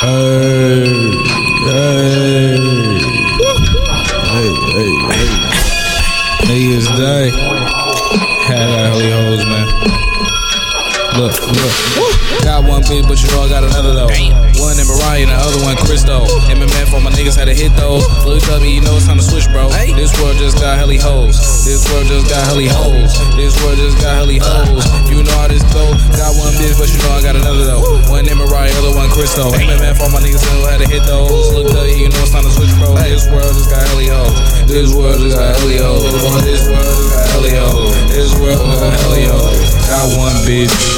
Hey, hey, hey, hey, hey. Niggas day. Had that holy hoes, man. Look, look. Got one big, but you know I got another though. One in Mariah and the other one Christo. MMA for my niggas had to hit those. Look up, you know it's time to switch, bro. This world just got helly hoes. This world just got helly hoes. This world just got helly hoes. You know how this go. Got one bitch, but you know I got another though. One in Other one Christo. MMA my niggas who had to hit those. Look up, you know it's time to switch, bro. This world just got helly hoes. This world just got helly hoes. This world just got helly hoes. This world just got helly hoes. Got one bitch.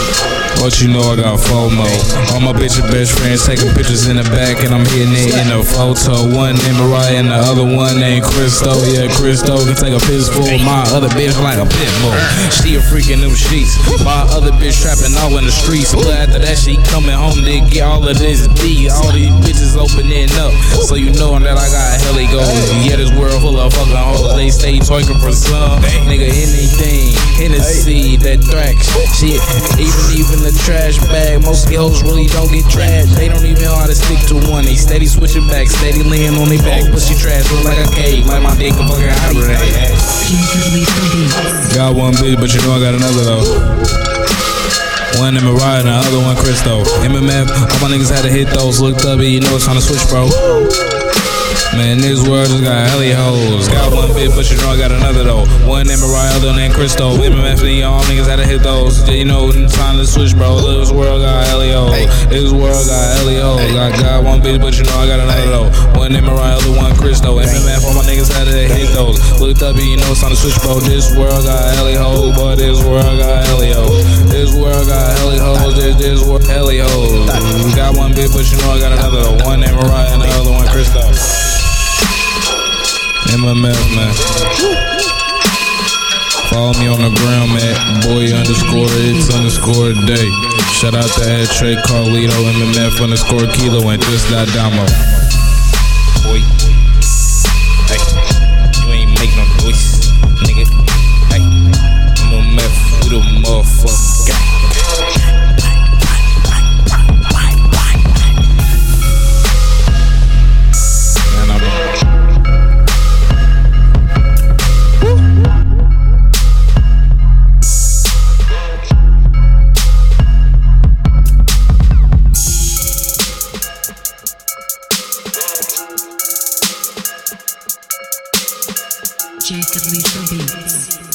But you know I got FOMO. All my bitches best friends taking pictures in the back, and I'm hitting it in a photo. One named Mariah and the other one named Christo. Yeah, Christo can take a piss full. My other bitch like a pit bull. She a freak new sheets. My other bitch trapping all in the streets. But after that, she coming home to get all of this D. All these bitches opening up. So you know that I got helly goals. Yeah, this world full of fucking hoes. They stay twerking for some. Nigga, anything. Hennessy, that thrax. Shit, even even the trash bag. Most of these hoes really don't get trash. They don't even know how to stick to one. They steady switching back, steady laying on their back. Pussy trash look like a cave, like my dick a fucking hybrid. Got one bitch, but you know I got another though. One in Mariah and the other one Christo. MMF, all my niggas had to hit those. Looked up, and you know it's time to switch, bro. Man, this world just got helly hoes. Got one bitch, but you know I got another though. One named Mariah, other named Christo. MMF, and y'all niggas had to hit those. Yeah, You know, it's time to switch, bro. This world got helly hoes. This world got helly hoes. I got one bitch, but you know I got another though. One named Mariah, other one Christo. MMF, all my niggas had to hit those. Looked up, and you know it's time to switch, bro. This world got helly hoes, but this world got helly hoes. This world got helly hoes. This this world helly hoes. Got one bitch, but you know I got another though. One named Mariah, and the other one Christo. MMF, man. Follow me on the gram at boy underscore it's underscore day. Shout out to Ed Trey Carlito, MMF underscore kilo, and just that damo. Boy. Jacob Lisa Beats.